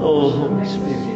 Oh, Espírito.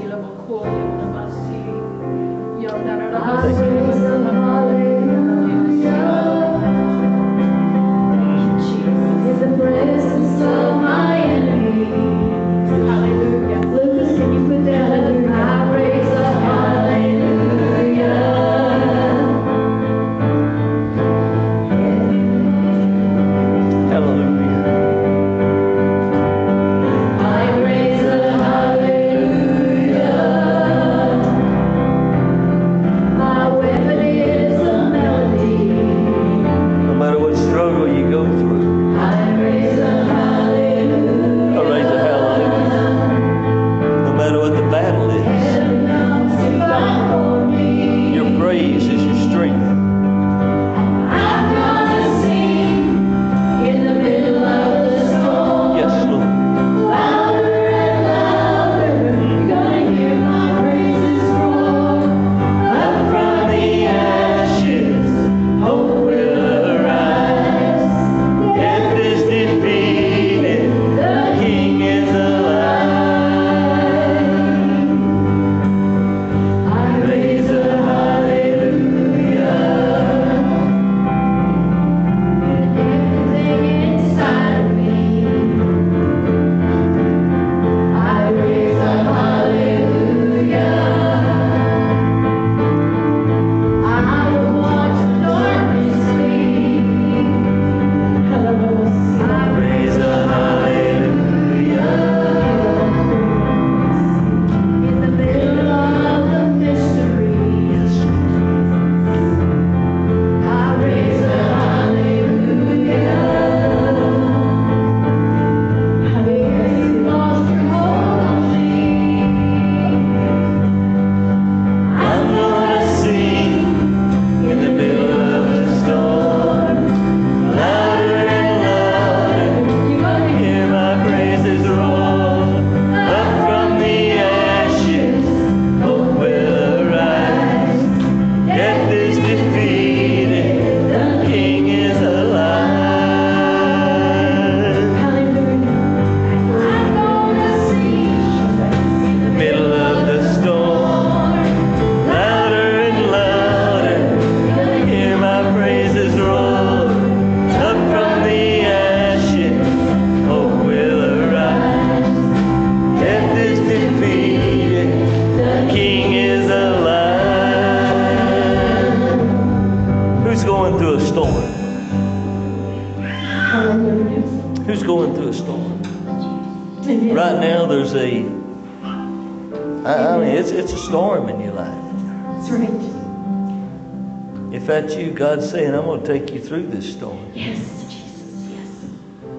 through this storm. Yes, Jesus, yes.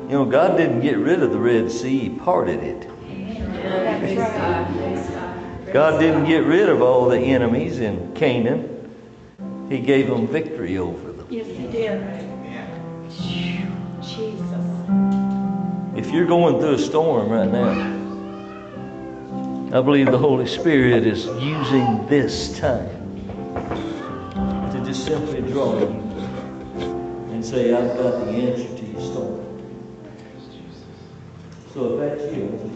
You know, God didn't get rid of the Red Sea, He parted it. God didn't get rid of all the enemies in Canaan. He gave them victory over them. Yes, He did. Jesus. If you're going through a storm right now, I believe the Holy Spirit is using this time to just simply draw you and say, I've got the answer to your story. So if that's you,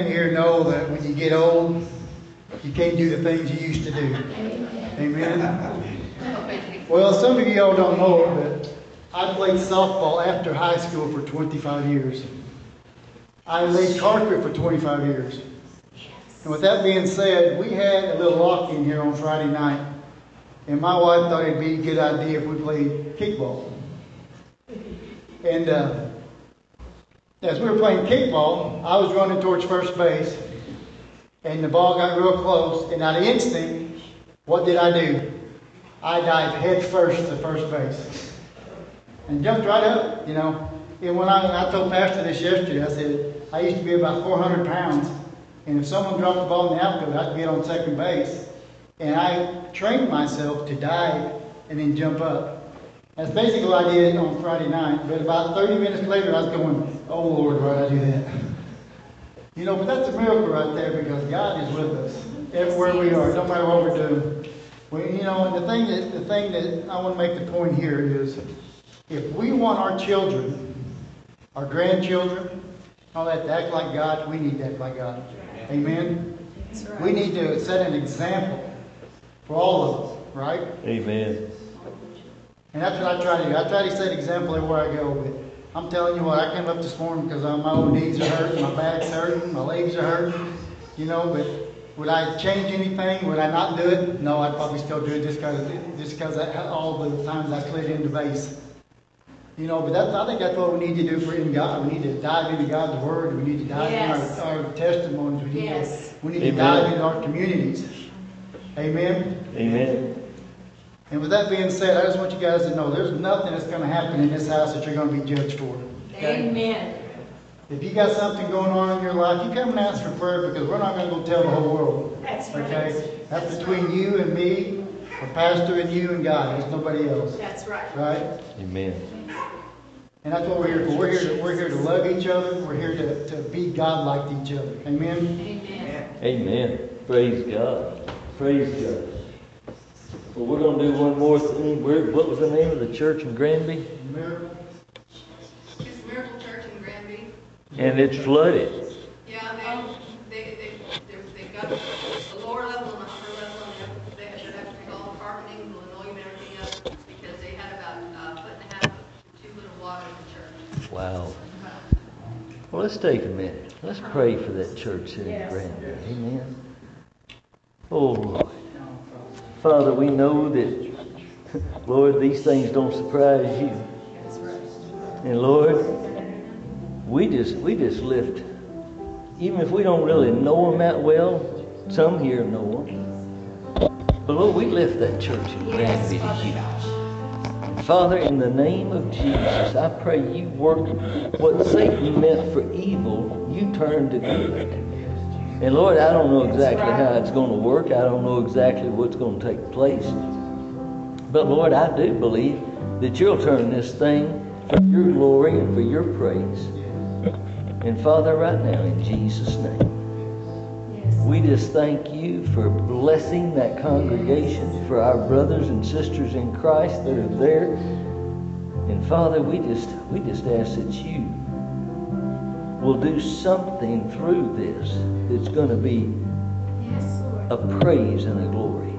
Many here know that when you get old, you can't do the things you used to do? Amen. Well, some of y'all don't know it, but I played softball after high school for 25 years. I laid carpet for 25 years. And with that being said, we had a little lock in here on Friday night. And my wife thought it'd be a good idea if we played kickball. And uh, as we were playing kickball, I was running towards first base, and the ball got real close. And out of instinct, what did I do? I dived head first to first base and jumped right up, you know. And when I, I told Pastor this yesterday, I said, I used to be about 400 pounds, and if someone dropped the ball in the outfield, I'd get on second base. And I trained myself to dive and then jump up. That's basically what I did on Friday night. But about 30 minutes later, I was going, oh Lord, why did I do that? You know, but that's a miracle right there because God is with us everywhere we are, no matter what we're doing. Well, you know, and the thing that the thing that I want to make the point here is, if we want our children, our grandchildren, all that to act like God, we need to act like God. Amen. We need to set an example for all of us, right? Amen. And that's what I try to do. I try to set an example everywhere I go. But I'm telling you what, I came up this morning because uh, my old knees are hurting, my back's hurting, my legs are hurting. You know, but would I change anything? Would I not do it? No, I'd probably still do it just because just because all the times I slid into base. You know, but that's, I think that's what we need to do for in God. We need to dive into God's Word. We need to dive Yes. into our, our testimonies. We need Yes. to, we need to dive into our communities. Amen. Amen. And with that being said, I just want you guys to know there's nothing that's going to happen in this house that you're going to be judged for. Okay? Amen. If you got something going on in your life, you come and ask for prayer because we're not going to go tell the whole world. That's right. Okay? That's between you and me, or pastor and you and God. There's nobody else. That's right. Right? Amen. And that's what we're here for. We're here to, we're here to love each other. We're here to, to be God like to each other. Amen? Amen. Amen. Praise God. Praise God. Well, we're going to do one more thing. Where, what was the name of the church in Granby? Miracle. It's Miracle Church in Granby. And it's flooded. Yeah, they, they, they, they, they got the lower level and the upper level, and they should have to take all the carpeting, linoleum, and everything up, because they had about a foot and a half to two foot of water in the church. Wow. Well, let's take a minute. Let's pray for that church in Yes. Granby. Amen. Oh, Lord. Father, we know that, Lord, these things don't surprise you. And Lord, we just we just lift, even if we don't really know them that well, some here know them. But Lord, we lift that church in Yes, Granby to you. Father, in the name of Jesus, I pray you work what Satan meant for evil, you turn to good. And Lord, I don't know exactly how it's going to work. I don't know exactly what's going to take place. But Lord, I do believe that you'll turn this thing for your glory and for your praise. And Father, right now, in Jesus' name, we just thank you for blessing that congregation, for our brothers and sisters in Christ that are there. And Father, we just we just ask that you will do something through this that's going to be a praise and a glory.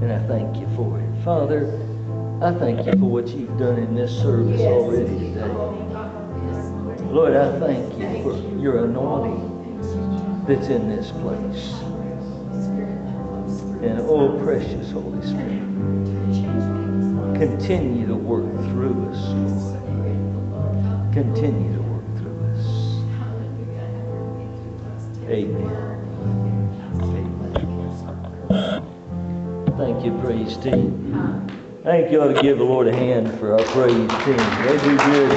And I thank you for it. Father, I thank you for what you've done in this service already today. Lord, I thank you for your anointing that's in this place. And oh, precious Holy Spirit, continue to work through us, Lord. Continue to work through us. Amen. Thank you, praise team. Thank you ought to give the Lord a hand for our praise team. They do good.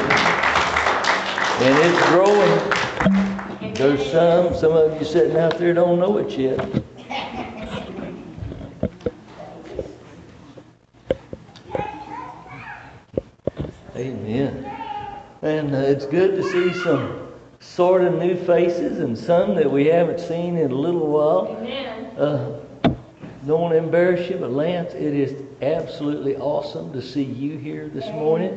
And it's growing. There's some, some of you sitting out there don't know it yet. Amen. And uh, it's good to see some sort of new faces and some that we haven't seen in a little while. Amen. Uh, don't want to embarrass you, but Lance, it is absolutely awesome to see you here this morning.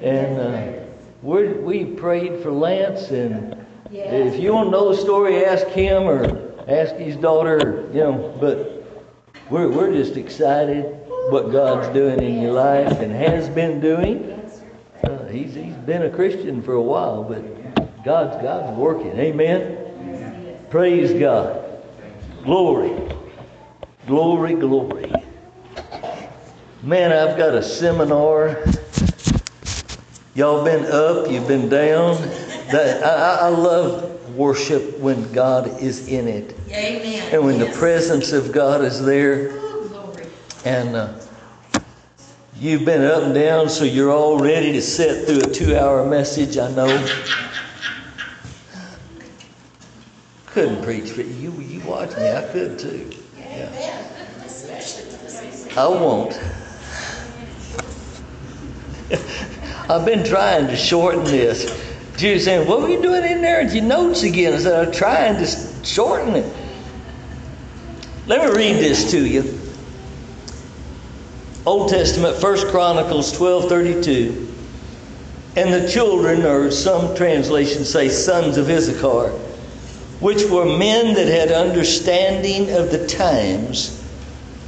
And uh, we we prayed for Lance, and if you want to know the story, ask him or ask his daughter. You know, but we're we're just excited what God's doing in your life and has been doing. He's he's been a Christian for a while, but God's God's working. Amen. Praise God. Glory. Glory, glory. Man, I've got a seminar. Y'all been up, you've been down. That, I, I love worship when God is in it. Amen. And when the presence of God is there. Glory. And uh, you've been up and down, so you're all ready to sit through a two hour message, I know. Couldn't preach but you. You watch me, I could too. Yeah. I won't. I've been trying to shorten this. She saying, What were you doing in there at your notes again? I said, I'm trying to shorten it. Let me read this to you. Old Testament, 1 Chronicles 12:32. And the children, or some translations say sons of Issachar, which were men that had understanding of the times,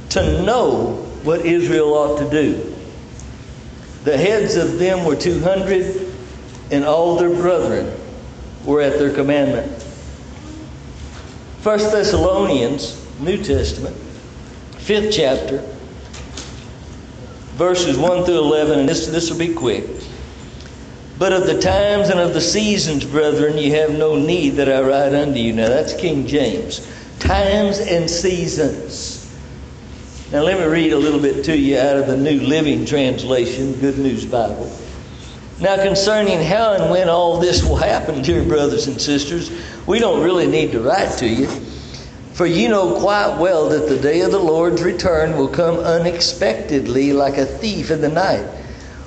to know what Israel ought to do. The heads of them were 200, and all their brethren were at their commandment. 1 Thessalonians, New Testament, 5th chapter, verses 1 through 11, and this, this will be quick. But of the times and of the seasons, brethren, you have no need that I write unto you. Now that's King James. Times and seasons. Now let me read a little bit to you out of the New Living Translation, Good News Bible. Now concerning how and when all this will happen, dear brothers and sisters, we don't really need to write to you. For you know quite well that the day of the Lord's return will come unexpectedly like a thief in the night.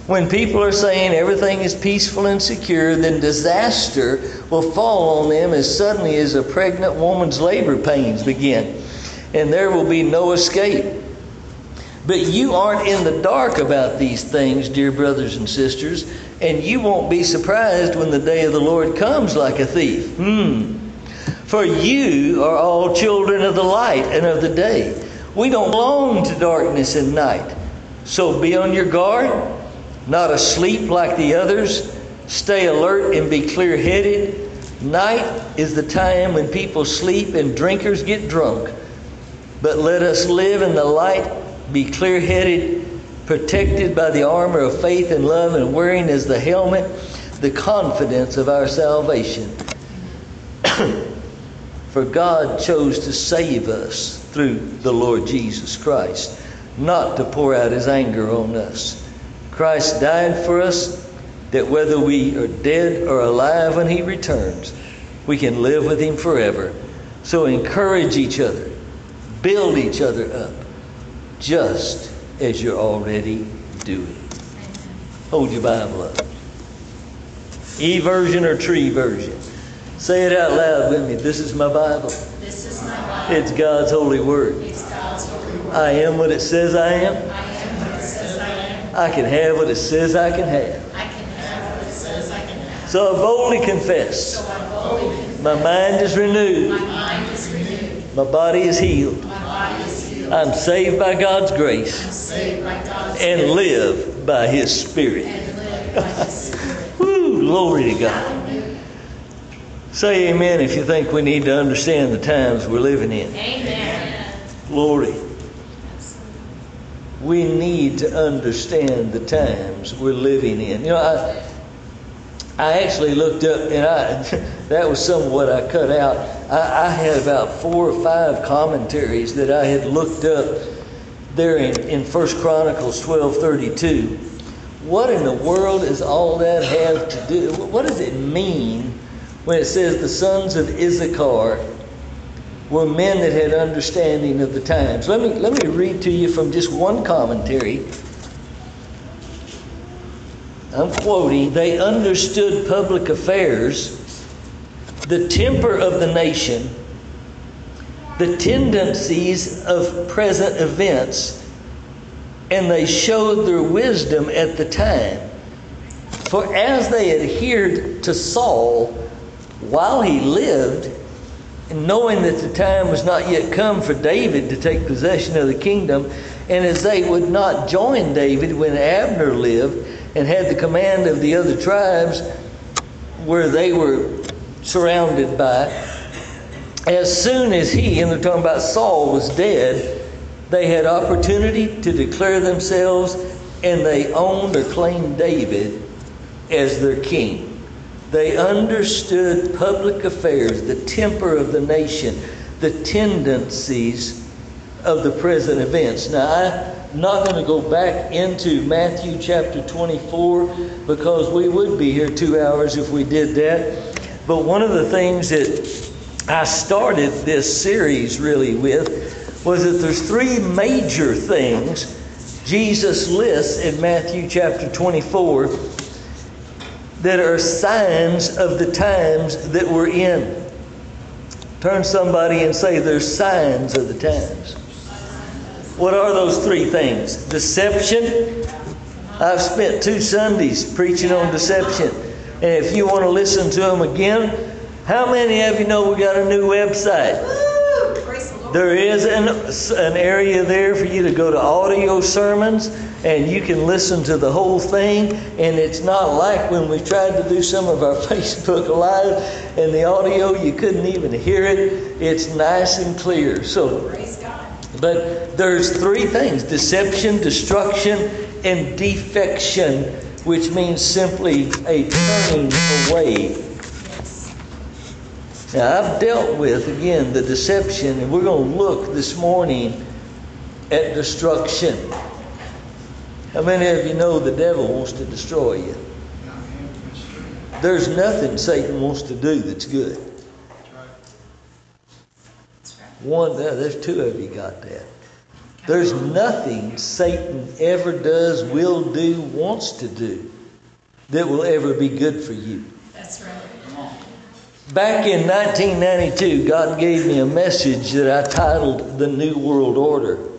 When people are saying everything is peaceful and secure, then disaster will fall on them as suddenly as a pregnant woman's labor pains begin, and there will be no escape. But you aren't in the dark about these things, dear brothers and sisters, and you won't be surprised when the day of the Lord comes like a thief. Hmm. For you are all children of the light and of the day. We don't belong to darkness and night. So be on your guard, not asleep like the others. Stay alert and be clear headed. Night is the time when people sleep and drinkers get drunk. But let us live in the light, be clear headed, protected by the armor of faith and love, and wearing as the helmet the confidence of our salvation. For God chose to save us through the Lord Jesus Christ, not to pour out his anger on us. Christ died for us that whether we are dead or alive when he returns, we can live with him forever. So encourage each other, build each other up, just as you're already doing. Hold your Bible up. E version or tree version? Say it out loud with me. This is my Bible. This is my Bible. It's God's holy word. It's God's holy word. I am what it says I am. I am what it says I am. I can have what it says I can have. I can have what it says I can have. So I boldly confess. So I boldly confess. My mind is renewed. My mind is renewed. My body is healed. My body is healed. I'm saved by God's I'm grace saved by God's and grace live by His Spirit. and live by His Spirit. Woo, glory to God. Say amen if you think we need to understand the times we're living in. Amen. Glory. We need to understand the times we're living in. You know, I, I actually looked up, and I that was some of what I cut out. I, I had about four or five commentaries that I had looked up there in, in 1 Chronicles 12:32. What in the world does all that have to do? What does it mean when it says the sons of Issachar were men that had understanding of the times? Let me let me read to you from just one commentary. I'm quoting, they understood public affairs, the temper of the nation, the tendencies of present events, and they showed their wisdom at the time. For as they adhered to Saul while he lived, and knowing that the time was not yet come for David to take possession of the kingdom, and as they would not join David when Abner lived and had the command of the other tribes where they were surrounded by, as soon as he, and they're talking about Saul, was dead, they had opportunity to declare themselves and they owned or claimed David as their king. They understood public affairs, the temper of the nation, the tendencies of the present events. Now, I'm not going to go back into Matthew chapter 24 because we would be here two hours if we did that. But one of the things that I started this series really with was that there's three major things Jesus lists in Matthew chapter 24 that are signs of the times that we're in. Turn somebody and say, There's signs of the times. What are those three things? Deception. I've spent two Sundays preaching on deception. And if you want to listen to them again, how many of you know we got a new website? Woo! Praise the Lord. There is an, an area there for you to go to audio sermons and you can listen to the whole thing. And it's not like when we tried to do some of our Facebook Live and the audio, you couldn't even hear it. It's nice and clear. So, but there's three things deception, destruction, and defection, which means simply a turning away now, I've dealt with, again, the deception, and we're going to look this morning at destruction. How many of you know the devil wants to destroy you? There's nothing Satan wants to do that's good. One, there's two of you got that. There's nothing Satan ever does, will do, wants to do that will ever be good for you. That's right. Back in 1992, God gave me a message that I titled The New World Order.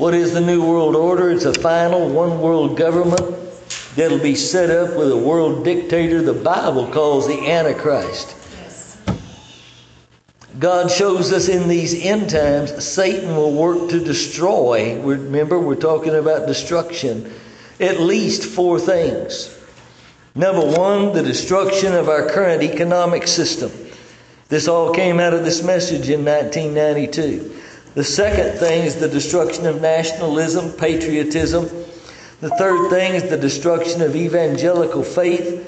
What is the New World Order? It's a final one world government that'll be set up with a world dictator the Bible calls the Antichrist. God shows us in these end times, Satan will work to destroy. Remember, we're talking about destruction. At least four things. Number one, the destruction of our current economic system. This all came out of this message in 1992. The second thing is the destruction of nationalism, patriotism. The third thing is the destruction of evangelical faith.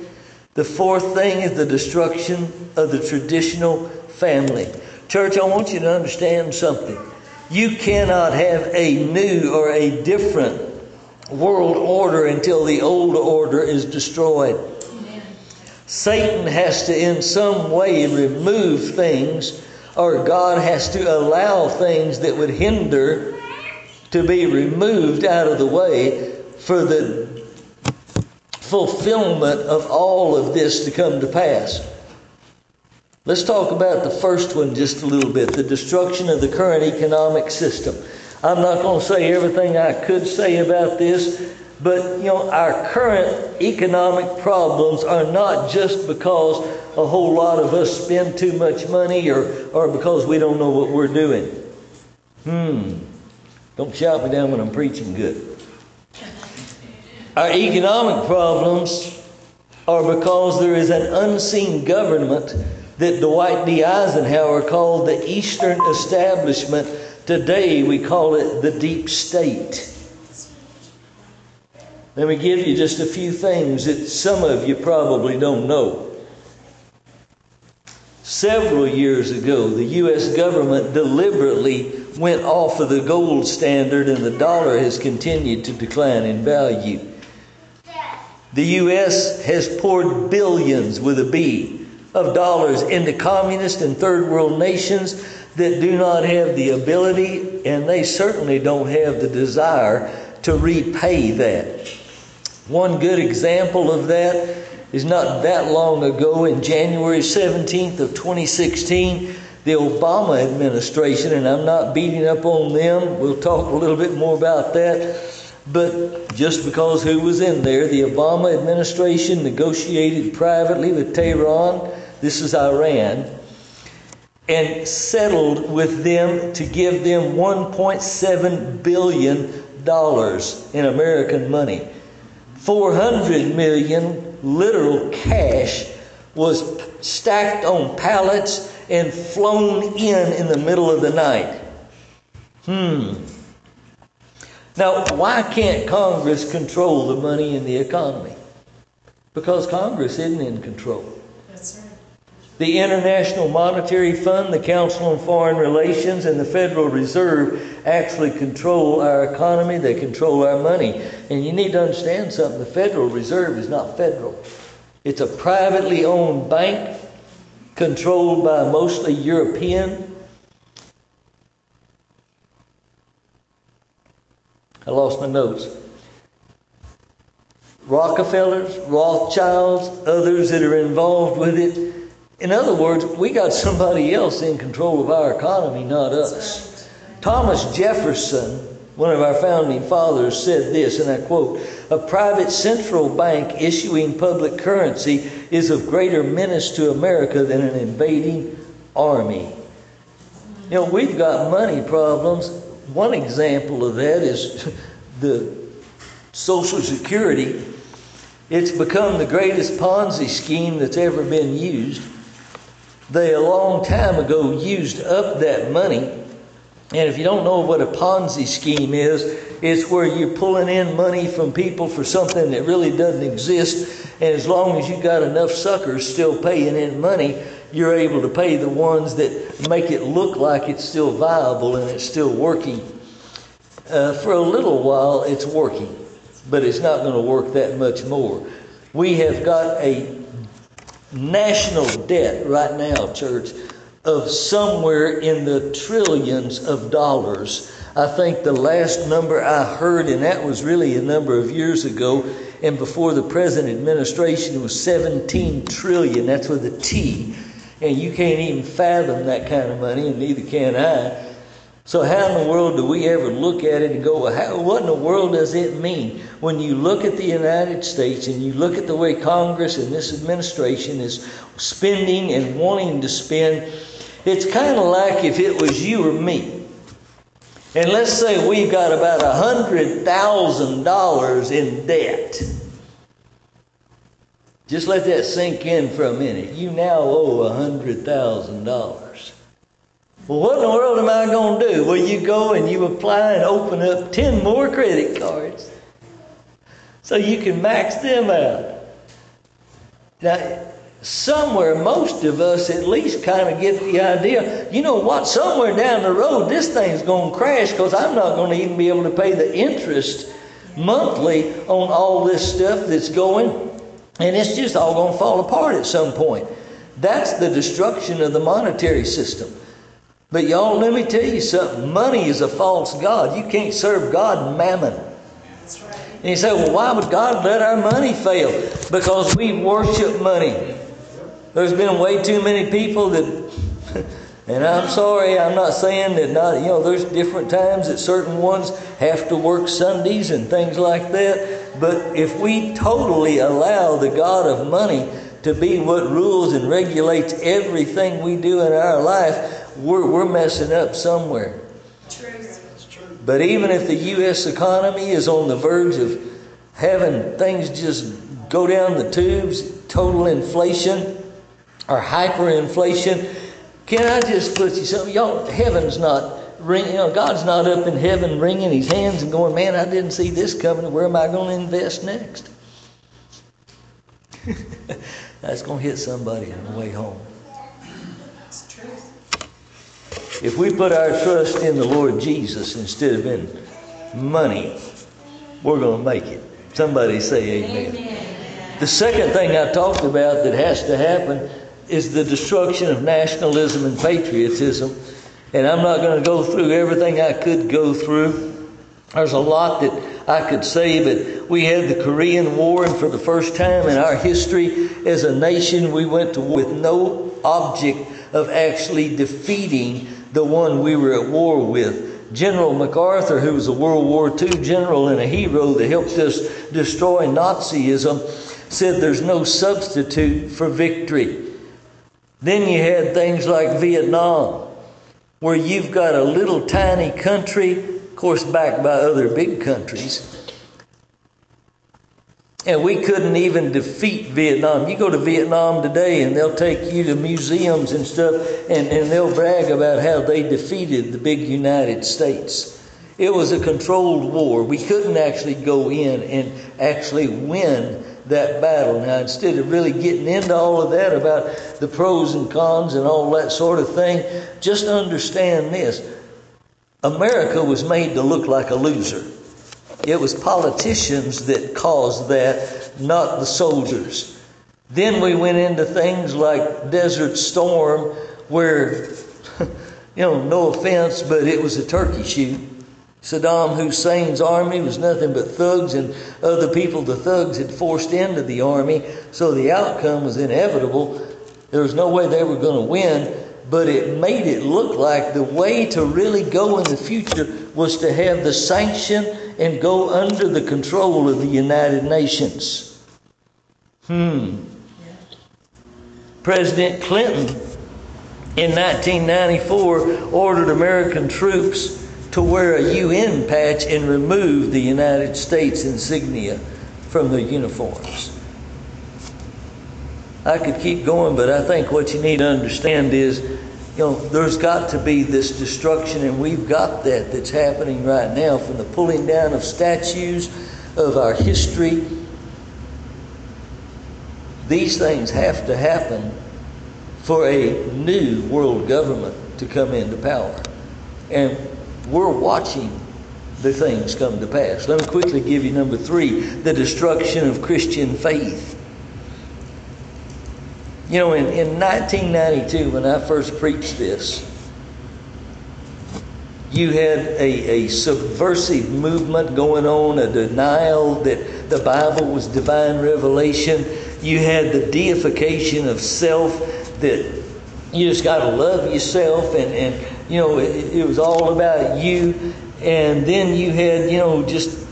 The fourth thing is the destruction of the traditional family. Church, I want you to understand something. You cannot have a new or a different world order until the old order is destroyed. Amen. Satan has to, in some way, remove things, or God has to allow things that would hinder to be removed out of the way for the fulfillment of all of this to come to pass. Let's talk about the first one just a little bit the destruction of the current economic system. I'm not going to say everything I could say about this, but you know, our current economic problems are not just because a whole lot of us spend too much money or, or because we don't know what we're doing. Hmm. Don't shout me down when I'm preaching good. Our economic problems are because there is an unseen government that Dwight D. Eisenhower called the Eastern Establishment. Today we call it the deep state. Let me give you just a few things that some of you probably don't know. Several years ago, the U.S. government deliberately went off of the gold standard and the dollar has continued to decline in value. The U.S. has poured billions with a B of dollars into communist and third world nations that do not have the ability and they certainly don't have the desire to repay that. One good example of that is not that long ago in January 17th of 2016 the Obama administration and I'm not beating up on them we'll talk a little bit more about that but just because who was in there the Obama administration negotiated privately with Tehran this is Iran and settled with them to give them 1.7 billion dollars in American money 400 million literal cash was stacked on pallets and flown in in the middle of the night. Hmm. Now, why can't Congress control the money in the economy? Because Congress isn't in control. The International Monetary Fund, the Council on Foreign Relations, and the Federal Reserve actually control our economy. They control our money. And you need to understand something the Federal Reserve is not federal, it's a privately owned bank controlled by mostly European. I lost my notes. Rockefellers, Rothschilds, others that are involved with it. In other words, we got somebody else in control of our economy, not us. Thomas Jefferson, one of our founding fathers, said this, and I quote A private central bank issuing public currency is of greater menace to America than an invading army. You know, we've got money problems. One example of that is the Social Security. It's become the greatest Ponzi scheme that's ever been used. They, a long time ago, used up that money. And if you don't know what a Ponzi scheme is, it's where you're pulling in money from people for something that really doesn't exist. And as long as you got enough suckers still paying in money, you're able to pay the ones that make it look like it's still viable and it's still working. Uh, for a little while, it's working, but it's not going to work that much more. We have got a national debt right now, church, of somewhere in the trillions of dollars. I think the last number I heard, and that was really a number of years ago, and before the present administration was 17 trillion. That's with a T. And you can't even fathom that kind of money, and neither can I. So, how in the world do we ever look at it and go, well, how, what in the world does it mean? When you look at the United States and you look at the way Congress and this administration is spending and wanting to spend, it's kind of like if it was you or me. And let's say we've got about $100,000 in debt. Just let that sink in for a minute. You now owe $100,000. Well, what in the world am I going to do? Well, you go and you apply and open up 10 more credit cards so you can max them out. Now, somewhere, most of us at least kind of get the idea you know what? Somewhere down the road, this thing's going to crash because I'm not going to even be able to pay the interest monthly on all this stuff that's going, and it's just all going to fall apart at some point. That's the destruction of the monetary system. But y'all, let me tell you something. Money is a false God. You can't serve God mammon. That's right. And you say, well, why would God let our money fail? Because we worship money. There's been way too many people that, and I'm sorry, I'm not saying that not, you know, there's different times that certain ones have to work Sundays and things like that. But if we totally allow the God of money to be what rules and regulates everything we do in our life, we're, we're messing up somewhere. But even if the U.S. economy is on the verge of having things just go down the tubes, total inflation or hyperinflation. Can I just put you something? Y'all, heaven's not. You know, God's not up in heaven wringing His hands and going, "Man, I didn't see this coming. Where am I going to invest next?" That's going to hit somebody on the way home. It's truth. If we put our trust in the Lord Jesus instead of in money, we're going to make it. Somebody say amen. The second thing I talked about that has to happen is the destruction of nationalism and patriotism. And I'm not going to go through everything I could go through. There's a lot that I could say, but we had the Korean War, and for the first time in our history as a nation, we went to war with no object of actually defeating the one we were at war with. General MacArthur, who was a World War II general and a hero that helped us destroy Nazism, said there's no substitute for victory. Then you had things like Vietnam, where you've got a little tiny country, of course, backed by other big countries. And we couldn't even defeat Vietnam. You go to Vietnam today and they'll take you to museums and stuff and, and they'll brag about how they defeated the big United States. It was a controlled war. We couldn't actually go in and actually win that battle. Now, instead of really getting into all of that about the pros and cons and all that sort of thing, just understand this America was made to look like a loser. It was politicians that caused that, not the soldiers. Then we went into things like Desert Storm, where, you know, no offense, but it was a turkey shoot. Saddam Hussein's army was nothing but thugs and other people the thugs had forced into the army, so the outcome was inevitable. There was no way they were going to win, but it made it look like the way to really go in the future was to have the sanction and go under the control of the United Nations. Hmm. President Clinton in 1994 ordered American troops to wear a UN patch and remove the United States insignia from their uniforms. I could keep going, but I think what you need to understand is, you know, there's got to be this destruction, and we've got that that's happening right now from the pulling down of statues of our history. These things have to happen for a new world government to come into power. And we're watching the things come to pass. Let me quickly give you number three the destruction of Christian faith. You know, in, in 1992, when I first preached this, you had a, a subversive movement going on, a denial that the Bible was divine revelation. You had the deification of self, that you just got to love yourself, and, and you know, it, it was all about you. And then you had, you know, just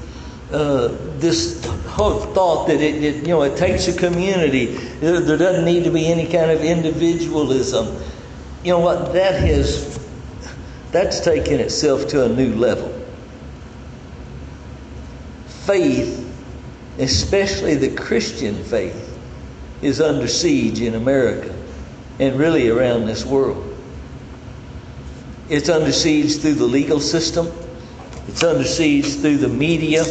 uh, this thought that it, it, you know, it takes a community. There, there doesn't need to be any kind of individualism. You know what? That has that's taken itself to a new level. Faith, especially the Christian faith, is under siege in America and really around this world. It's under siege through the legal system. It's under siege through the media.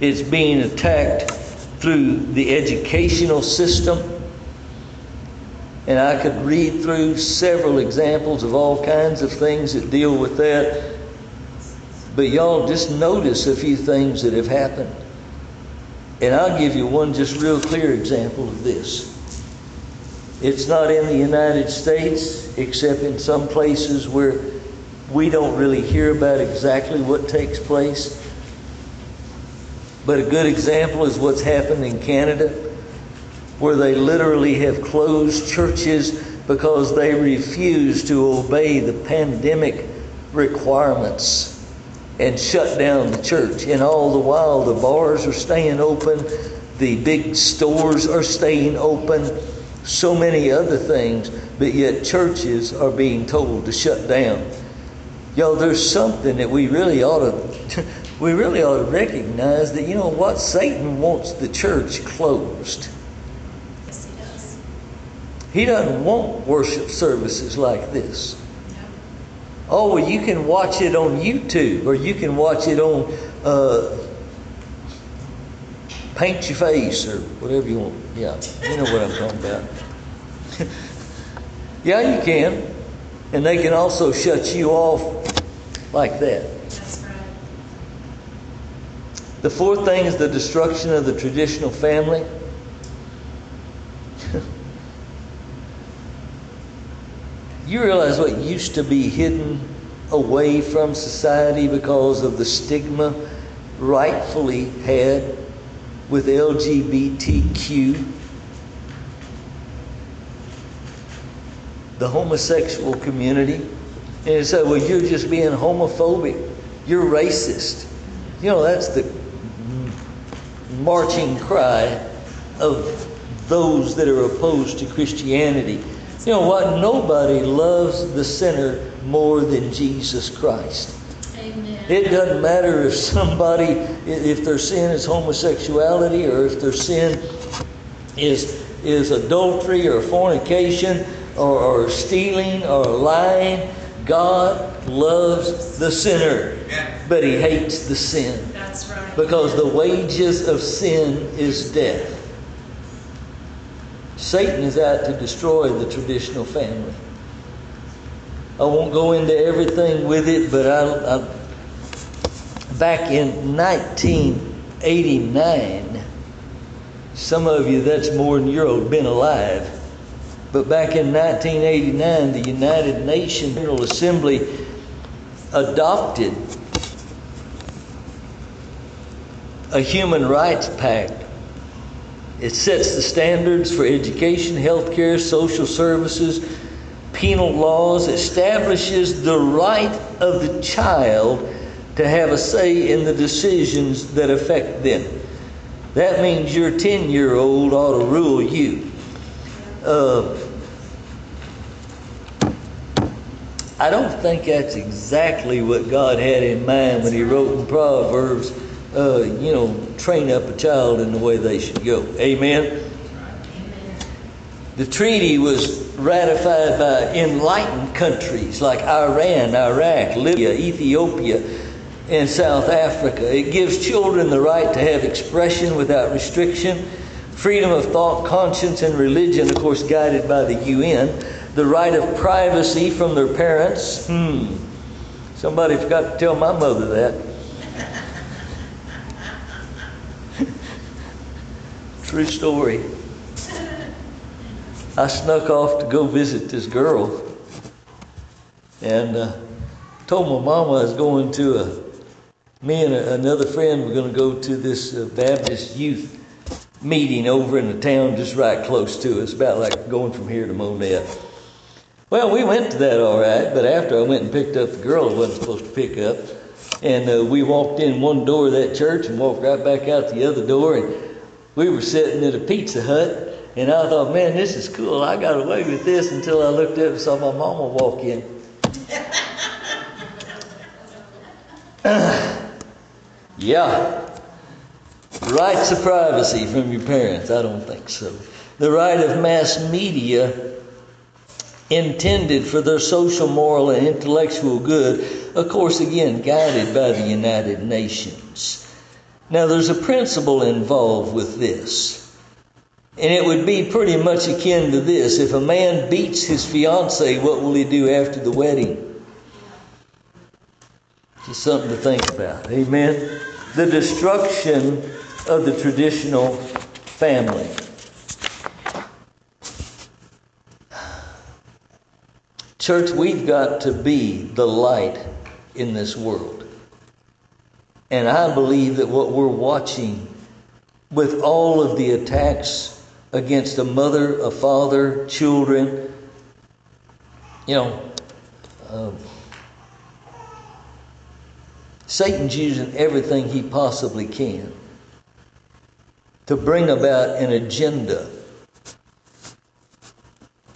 It's being attacked through the educational system. And I could read through several examples of all kinds of things that deal with that. But y'all just notice a few things that have happened. And I'll give you one just real clear example of this. It's not in the United States, except in some places where we don't really hear about exactly what takes place. But a good example is what's happened in Canada, where they literally have closed churches because they refuse to obey the pandemic requirements and shut down the church. And all the while, the bars are staying open, the big stores are staying open, so many other things, but yet churches are being told to shut down. Y'all, there's something that we really ought to we really ought to recognize that you know what Satan wants the church closed. Yes, he does. He doesn't want worship services like this. Oh, well, you can watch it on YouTube or you can watch it on uh, Paint Your Face or whatever you want. Yeah, you know what I'm talking about. yeah, you can. And they can also shut you off like that. The fourth thing is the destruction of the traditional family. you realize what used to be hidden away from society because of the stigma rightfully had with LGBTQ? The homosexual community. And say, well, you're just being homophobic. You're racist. You know, that's the marching cry of those that are opposed to Christianity. You know what? Nobody loves the sinner more than Jesus Christ. Amen. It doesn't matter if somebody, if their sin is homosexuality or if their sin is, is adultery or fornication or, or stealing or lying. God loves the sinner, but he hates the sin That's right. because the wages of sin is death. Satan is out to destroy the traditional family. I won't go into everything with it, but I, I back in 1989, some of you that's more than you've been alive. But back in 1989, the United Nations General Assembly adopted a human rights pact. It sets the standards for education, healthcare, social services, penal laws, establishes the right of the child to have a say in the decisions that affect them. That means your 10 year old ought to rule you. Uh, I don't think that's exactly what God had in mind when He wrote in Proverbs, uh, you know, train up a child in the way they should go. Amen. The treaty was ratified by enlightened countries like Iran, Iraq, Libya, Ethiopia, and South Africa. It gives children the right to have expression without restriction, freedom of thought, conscience, and religion, of course, guided by the UN, the right of privacy from their parents. Hmm. Somebody forgot to tell my mother that. True story. I snuck off to go visit this girl and uh, told my mama I was going to a, me and a, another friend were going to go to this uh, Baptist youth meeting over in the town just right close to us, about like going from here to Monette. Well, we went to that all right, but after I went and picked up the girl I wasn't supposed to pick up, and uh, we walked in one door of that church and walked right back out the other door, and we were sitting at a Pizza Hut, and I thought, man, this is cool. I got away with this until I looked up and saw my mama walk in. yeah. Rights of privacy from your parents? I don't think so. The right of mass media intended for their social, moral, and intellectual good, of course, again, guided by the United Nations. Now, there's a principle involved with this. And it would be pretty much akin to this. If a man beats his fiancee, what will he do after the wedding? Just something to think about. Amen. The destruction of the traditional family. Church, we've got to be the light in this world. And I believe that what we're watching with all of the attacks against a mother, a father, children, you know, um, Satan's using everything he possibly can to bring about an agenda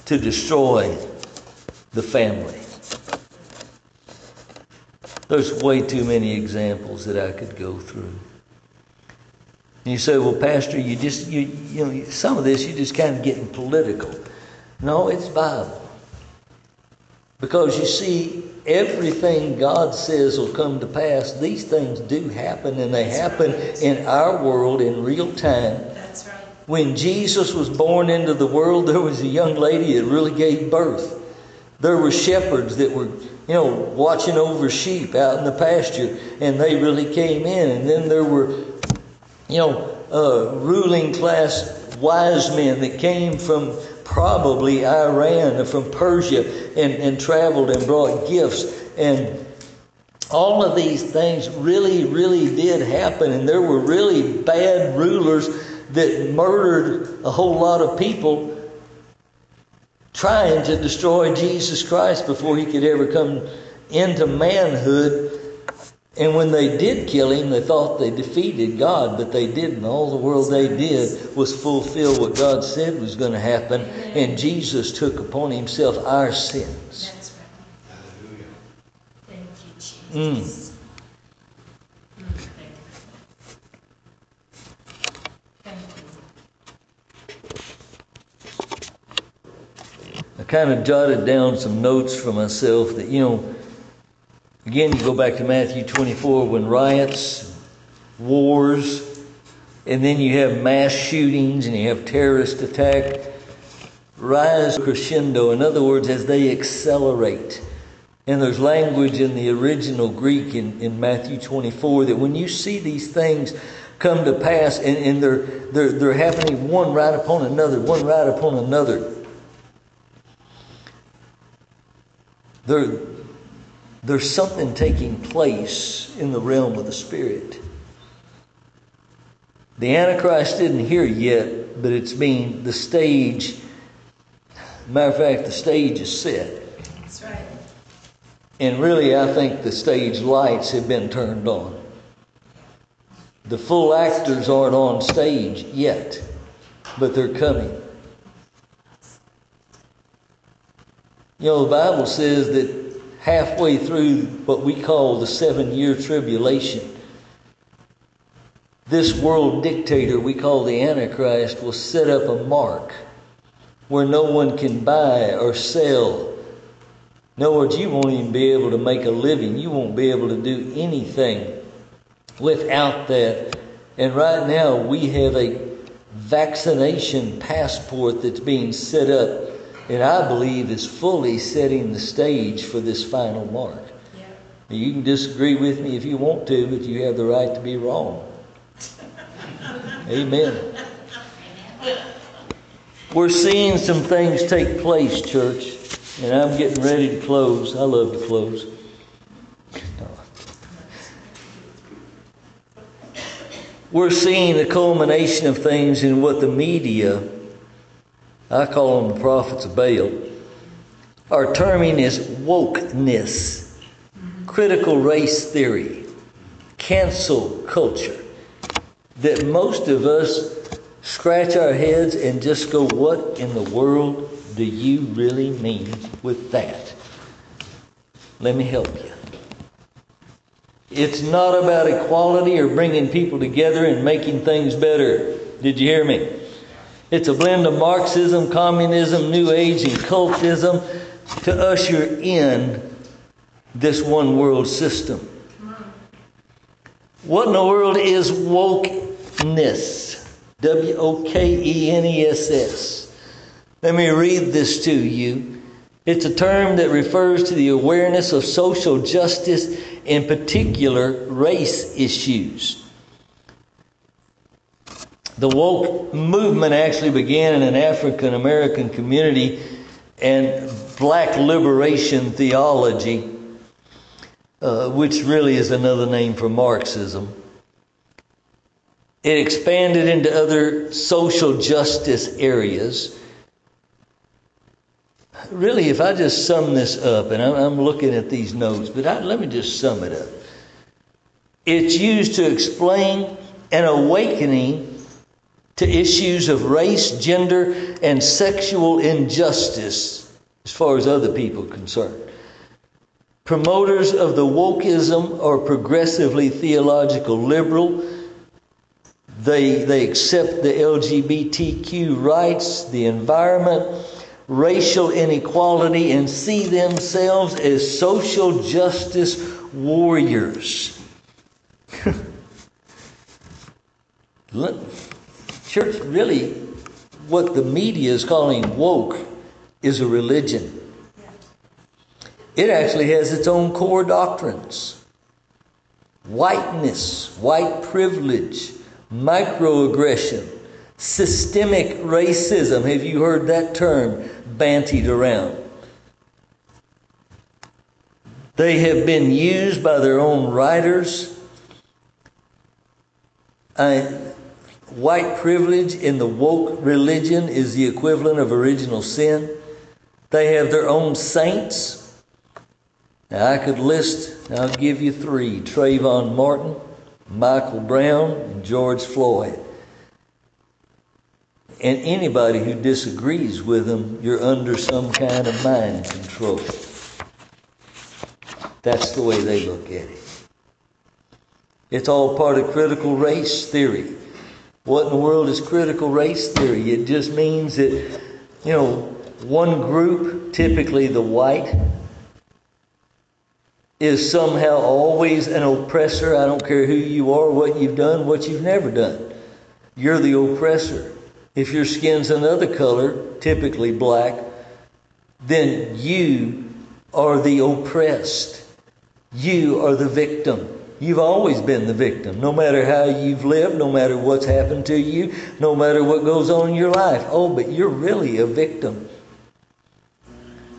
to destroy the family. There's way too many examples that I could go through. And you say, well, Pastor, you just, you, you know, some of this you're just kind of getting political. No, it's Bible. Because you see, everything God says will come to pass. These things do happen, and they happen in our world in real time. That's right. When Jesus was born into the world, there was a young lady that really gave birth. There were shepherds that were, you know, watching over sheep out in the pasture, and they really came in. And then there were, you know, uh, ruling class wise men that came from probably Iran or from Persia and, and traveled and brought gifts. And all of these things really, really did happen. And there were really bad rulers that murdered a whole lot of people trying to destroy Jesus Christ before he could ever come into manhood. And when they did kill him, they thought they defeated God, but they didn't. All the world they did was fulfill what God said was going to happen, and Jesus took upon himself our sins. That's right. Thank you, Mm. Jesus. Mm, Thank you. Thank you. I kind of jotted down some notes for myself that, you know, again, you go back to Matthew 24 when riots, wars, and then you have mass shootings and you have terrorist attack rise crescendo. In other words, as they accelerate. And there's language in the original Greek in, in Matthew 24 that when you see these things come to pass and, and they're, they're, they're happening one right upon another, one right upon another, there, there's something taking place in the realm of the Spirit. The Antichrist isn't here yet, but it's being the stage. Matter of fact, the stage is set. That's right. And really, I think the stage lights have been turned on. The full actors aren't on stage yet, but they're coming. You know, the Bible says that halfway through what we call the seven year tribulation, this world dictator we call the Antichrist will set up a mark where no one can buy or sell. In other words, you won't even be able to make a living. You won't be able to do anything without that. And right now, we have a vaccination passport that's being set up, and I believe is fully setting the stage for this final mark. Yeah. You can disagree with me if you want to, but you have the right to be wrong. Amen. We're seeing some things take place, church, and I'm getting ready to close. I love to close. We're seeing the culmination of things in what the media, I call them the prophets of Baal, are terming as wokeness, critical race theory, cancel culture. That most of us scratch our heads and just go, What in the world do you really mean with that? Let me help you. It's not about equality or bringing people together and making things better. Did you hear me? It's a blend of Marxism, communism, New Age, and cultism to usher in this one world system. What in the world is wokeness? W O K E N E S S. Let me read this to you. It's a term that refers to the awareness of social justice, in particular race issues. The woke movement actually began in an African American community and black liberation theology, uh, which really is another name for Marxism. It expanded into other social justice areas. Really, if I just sum this up, and I'm, looking at these notes, but I, let me just sum it up. It's used to explain an awakening to issues of race, gender, and sexual injustice as far as other people are concerned. Promoters of the wokeism are progressively theological liberal. They, they accept the LGBTQ rights, the environment, racial inequality and see themselves as social justice warriors. Look, Church, really, what the media is calling woke is a religion. It actually has its own core doctrines whiteness, white privilege, microaggression, systemic racism. Have you heard that term bantied around? They have been used by their own writers. Uh, white privilege in the woke religion is the equivalent of original sin. They have their own saints. Now, I could list, I'll give you three Trayvon Martin, Michael Brown, and George Floyd. And anybody who disagrees with them, you're under some kind of mind control. That's the way they look at it. It's all part of critical race theory. What in the world is critical race theory? It just means that, you know, one group, typically the white, is somehow always an oppressor. I don't care who you are, what you've done, what you've never done. You're the oppressor. If your skin's another color, typically black, then you are the oppressed. You are the victim. You've always been the victim, no matter how you've lived, no matter what's happened to you, no matter what goes on in your life. Oh, but you're really a victim.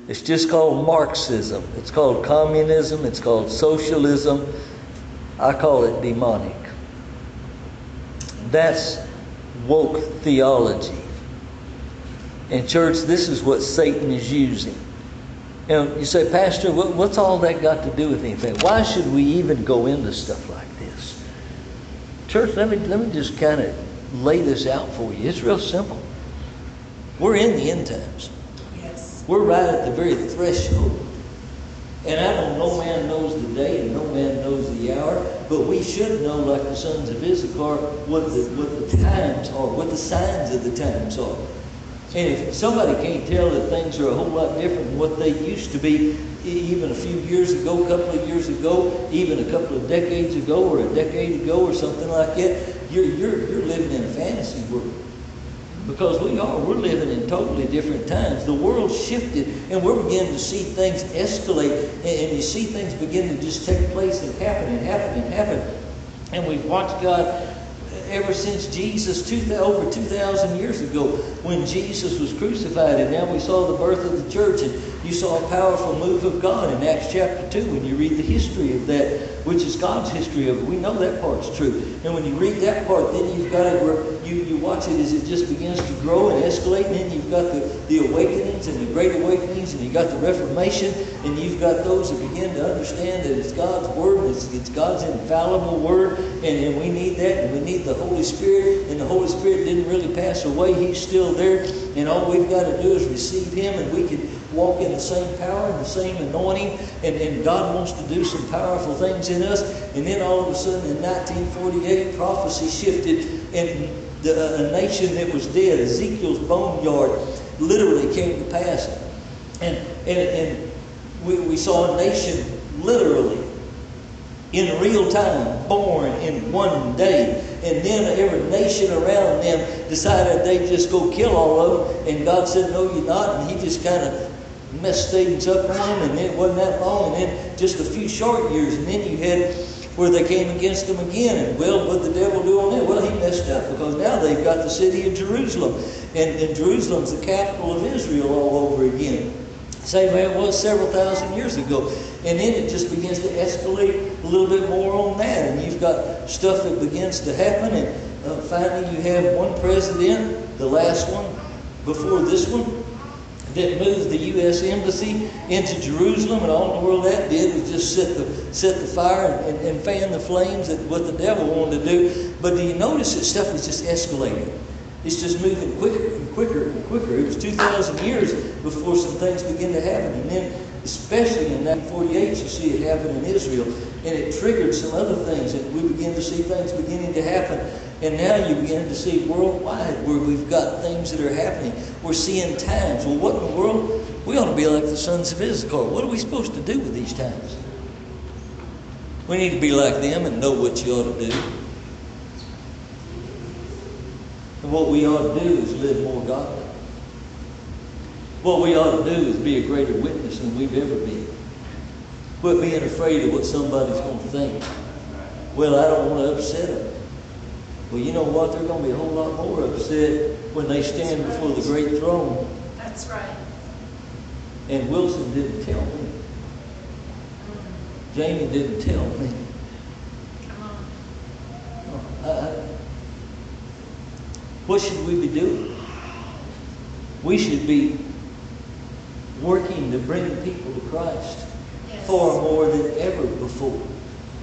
It's just called Marxism. It's called communism. It's called socialism. I call it demonic. That's woke theology. And, church, this is what Satan is using. And you say, Pastor, what's all that got to do with anything? Why should we even go into stuff like this? Church, let me, let me just kind of lay this out for you. It's real simple. We're in the end times. Yes. We're right at the very threshold. And I know no man knows the day and no man knows the hour, but we should know, like the sons of Issachar, what the, what the times are, what the signs of the times are. And if somebody can't tell that things are a whole lot different than what they used to be, even a few years ago, a couple of years ago, even a couple of decades ago, or a decade ago, or something like that, you're, you're, you're living in a fantasy world. Because we are, we're living in totally different times. The world shifted, and we're beginning to see things escalate, and, and you see things begin to just take place and happen and happen and happen. And we've watched God ever since Jesus, two, over 2,000 years ago, when Jesus was crucified, and now we saw the birth of the church, and you saw a powerful move of God in Acts chapter 2 when you read the history of that, which is God's history of it. We know that part's true. And when you read that part, then you've got it where you, you watch it as it just begins to grow and escalate, and then you've got the, the awakenings and the great awakenings, and you've got the Reformation, and you've got those that begin to understand that it's God's Word, it's, it's God's infallible Word, and, and we need that, and we need the Holy Spirit, and the Holy Spirit didn't really pass away, He's still there, and all we've got to do is receive Him, and we can walk in the same power and the same anointing, and, and God wants to do some powerful things in us. And then all of a sudden in 1948, prophecy shifted, and the, uh, a nation that was dead, Ezekiel's boneyard, literally came to pass. And, and, and we, we saw a nation literally in real time, born in one day. And then every nation around them decided they'd just go kill all of them. And God said, No, you're not. And He just kind of messed things up on. And it wasn't that long. And then just a few short years. And then you had where they came against them again. And well, what the devil do on that? Well, he messed up because now they've got the city of Jerusalem. And, and Jerusalem's the capital of Israel all over again same way it was several thousand years ago. And then it just begins to escalate a little bit more on that. And you've got stuff that begins to happen. And uh, finally, you have one president, the last one before this one, that moved the U.S. Embassy into Jerusalem. And all the world that did was just set the, set the fire and, and, and fan the flames at what the devil wanted to do. But do you notice that stuff was just escalating? It's just moving quicker and quicker and quicker. It was 2,000 years before some things began to happen. And then, especially in 1948, you see it happen in Israel. And it triggered some other things. And we begin to see things beginning to happen And now you begin to see worldwide where we've got things that are happening. We're seeing times. Well, what in the world? We ought to be like the sons of Issachar. What are we supposed to do with these times? We need to be like them and know what you ought to do. And what we ought to do is live more godly. What we ought to do is be a greater witness than we've ever been. Quit being afraid of what somebody's going to think. Well, I don't want to upset them. Well, you know what? They're going to be a whole lot more upset when they stand before the great throne. That's right. And Wilson didn't tell me. Jamie didn't tell me. Come on. I- I- What should we be doing? We should be working to bring people to Christ Yes. far more than ever before.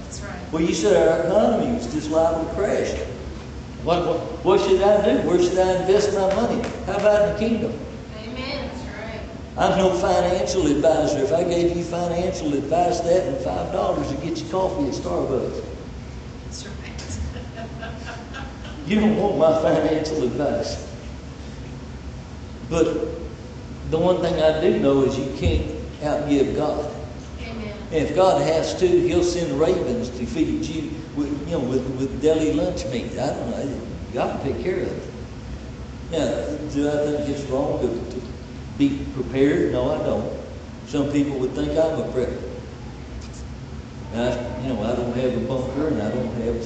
That's right. Well, you said our economy is just liable to crash. What, what, what should I do? Where should I invest my money? How about in the kingdom? Amen. That's right. I'm no financial advisor. If I gave you financial advice, that and five dollars to get you coffee at Starbucks. That's right. You don't want my financial advice. But the one thing I do know is you can't outgive God. Amen. And if God has to, He'll send ravens to feed you you know, with, with deli lunch meat. I don't know. God can take care of it. Now, do I think it's wrong to, to be prepared? No, I don't. Some people would think I'm a prepper. I, you know, I don't have a bunker and I don't have,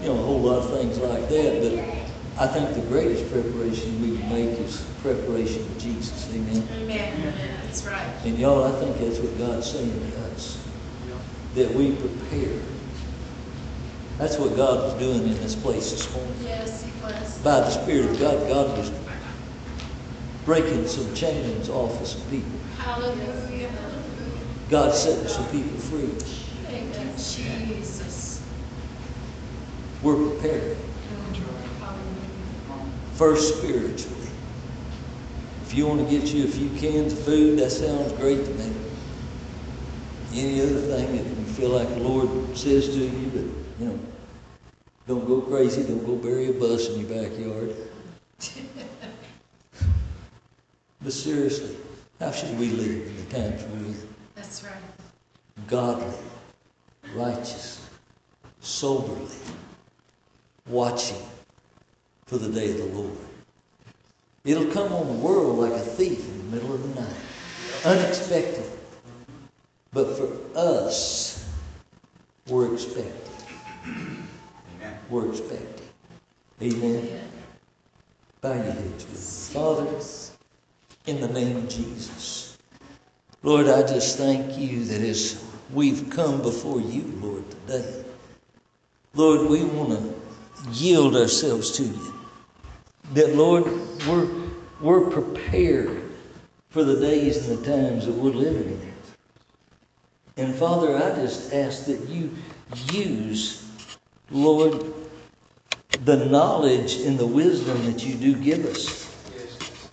you know, a whole lot of things like that. But I think the greatest preparation we can make is preparation of Jesus. Amen. Amen. That's right. And y'all, I think that's what God's saying to us. That we prepare. That's what God was doing in this place this morning. Yes, He was. By the Spirit of God, God was breaking some chains off of some people. Hallelujah. God setting some people free. Thank you, Jesus. We're prepared. First spiritually. If you want to get you a few cans of food, that sounds great to me. Any other thing that you feel like the Lord says to you, but you know, don't go crazy, don't go bury a bus in your backyard. but seriously, how should we live in the times we're in? That's right. Godly, righteous, soberly, watching for the day of the Lord. It'll come on the world like a thief in the middle of the night, unexpected. But for us, we're expecting. We're expecting. Amen. Bow your heads with. Father, in the name of Jesus. Lord, I just thank you that as we've come before you, Lord, today, Lord, we want to yield ourselves to you. That, Lord, we're, we're prepared for the days and the times that we're living in. And Father, I just ask that you use, Lord, the knowledge and the wisdom that you do give us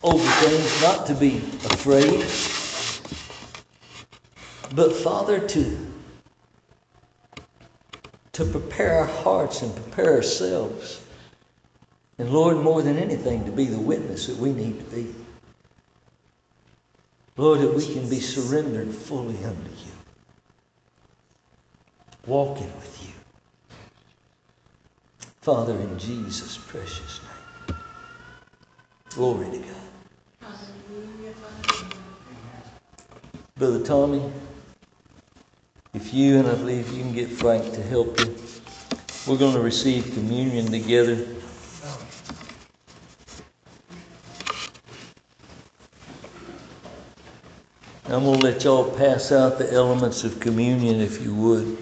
over things, not to be afraid, but Father, to to prepare our hearts and prepare ourselves. And Lord, more than anything, to be the witness that we need to be. Lord, that we can be surrendered fully unto you, walking with you. Father, in Jesus' precious name. Glory to God. Brother Tommy, if you and I believe you can get Frank to help you, we're going to receive communion together. I'm going to let y'all pass out the elements of communion if you would.